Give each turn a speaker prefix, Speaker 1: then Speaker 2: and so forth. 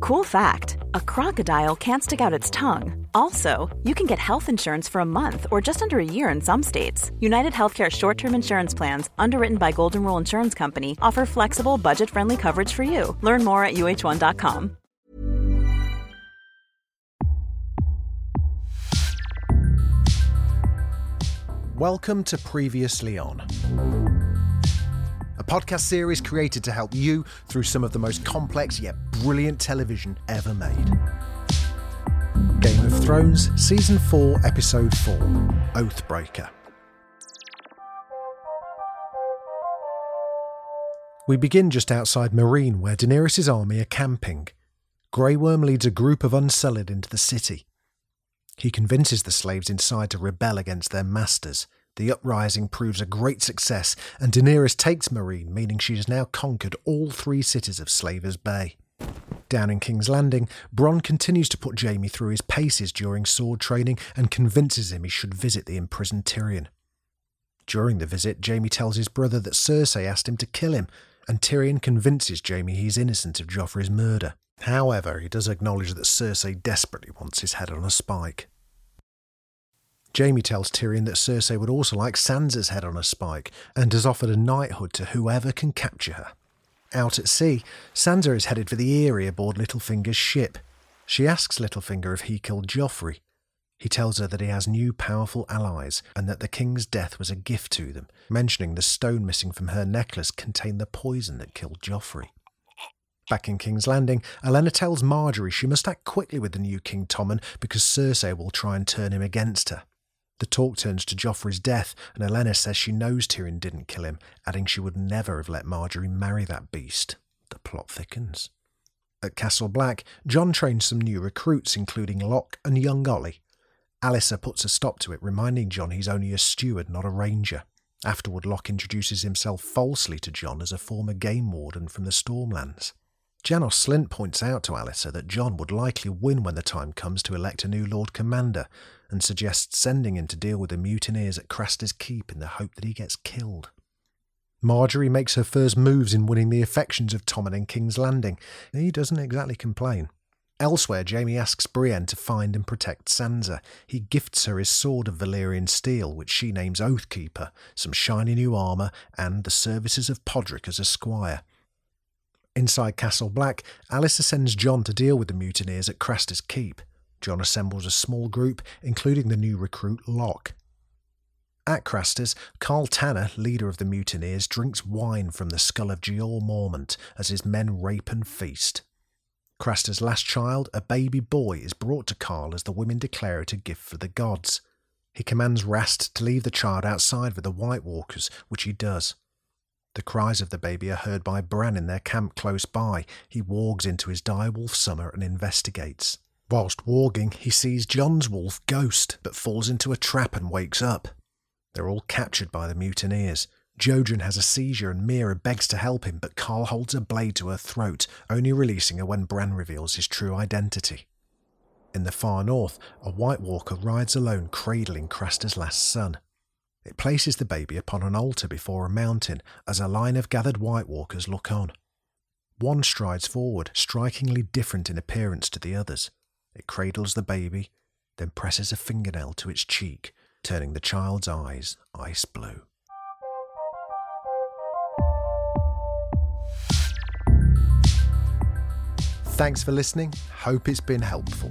Speaker 1: Cool fact a crocodile can't stick out its tongue. Also, you can get health insurance for a month or just under a year in some states. United Healthcare short term insurance plans, underwritten by Golden Rule Insurance Company, offer flexible, budget friendly coverage for you. Learn more at uh1.com.
Speaker 2: Welcome to Previously On, a podcast series created to help you through some of the most complex yet brilliant television ever made. Game of Thrones, Season 4, Episode 4 Oathbreaker. We begin just outside Meereen, where Daenerys' army are camping. Grey Worm leads a group of Unsullied into the city. He convinces the slaves inside to rebel against their masters. The uprising proves a great success, and Daenerys takes Meereen, meaning she has now conquered all three cities of Slavers Bay. Down in King's Landing, Bronn continues to put Jaime through his paces during sword training and convinces him he should visit the imprisoned Tyrion. During the visit, Jaime tells his brother that Cersei asked him to kill him, and Tyrion convinces Jaime he's innocent of Joffrey's murder. However, he does acknowledge that Cersei desperately wants his head on a spike. Jaime tells Tyrion that Cersei would also like Sansa's head on a spike and has offered a knighthood to whoever can capture her. Out at sea, Sansa is headed for the Eyrie aboard Littlefinger's ship. She asks Littlefinger if he killed Joffrey. He tells her that he has new powerful allies and that the king's death was a gift to them, mentioning the stone missing from her necklace contained the poison that killed Joffrey. Back in King's Landing, Olenna tells Margaery she must act quickly with the new King Tommen because Cersei will try and turn him against her. The talk turns to Joffrey's death, and Olenna says she knows Tyrion didn't kill him, adding she would never have let Margaery marry that beast. The plot thickens. At Castle Black, Jon trains some new recruits, including Locke and young Olly. Alliser puts a stop to it, reminding Jon he's only a steward, not a ranger. Afterward, Locke introduces himself falsely to Jon as a former game warden from the Stormlands. Janos Slynt points out to Alliser that Jon would likely win when the time comes to elect a new Lord Commander, and suggests sending him to deal with the mutineers at Craster's Keep in the hope that he gets killed. Margaery makes her first moves in winning the affections of Tommen in King's Landing. He doesn't exactly complain. Elsewhere, Jaime asks Brienne to find and protect Sansa. He gifts her his sword of Valyrian steel, which she names Oathkeeper, some shiny new armour, and the services of Podrick as a squire. Inside Castle Black, Alliser sends Jon to deal with the mutineers at Craster's Keep. Jon assembles a small group, including the new recruit Locke. At Craster's, Karl Tanner, leader of the mutineers, drinks wine from the skull of Jeor Mormont as his men rape and feast. Craster's last child, a baby boy, is brought to Karl as the women declare it a gift for the gods. He commands Rast to leave the child outside with the White Walkers, which he does. The cries of the baby are heard by Bran in their camp close by. He wargs into his direwolf summer and investigates. Whilst warging, he sees Jon's wolf Ghost, but falls into a trap and wakes up. They're all captured by the mutineers. Jojen has a seizure and Meera begs to help him, but Karl holds a blade to her throat, only releasing her when Bran reveals his true identity. In the far north, a White Walker rides alone, cradling Craster's last son. It places the baby upon an altar before a mountain as a line of gathered White Walkers look on. One strides forward, strikingly different in appearance to the others. It cradles the baby, then presses a fingernail to its cheek, turning the child's eyes ice blue. Thanks for listening. Hope it's been helpful.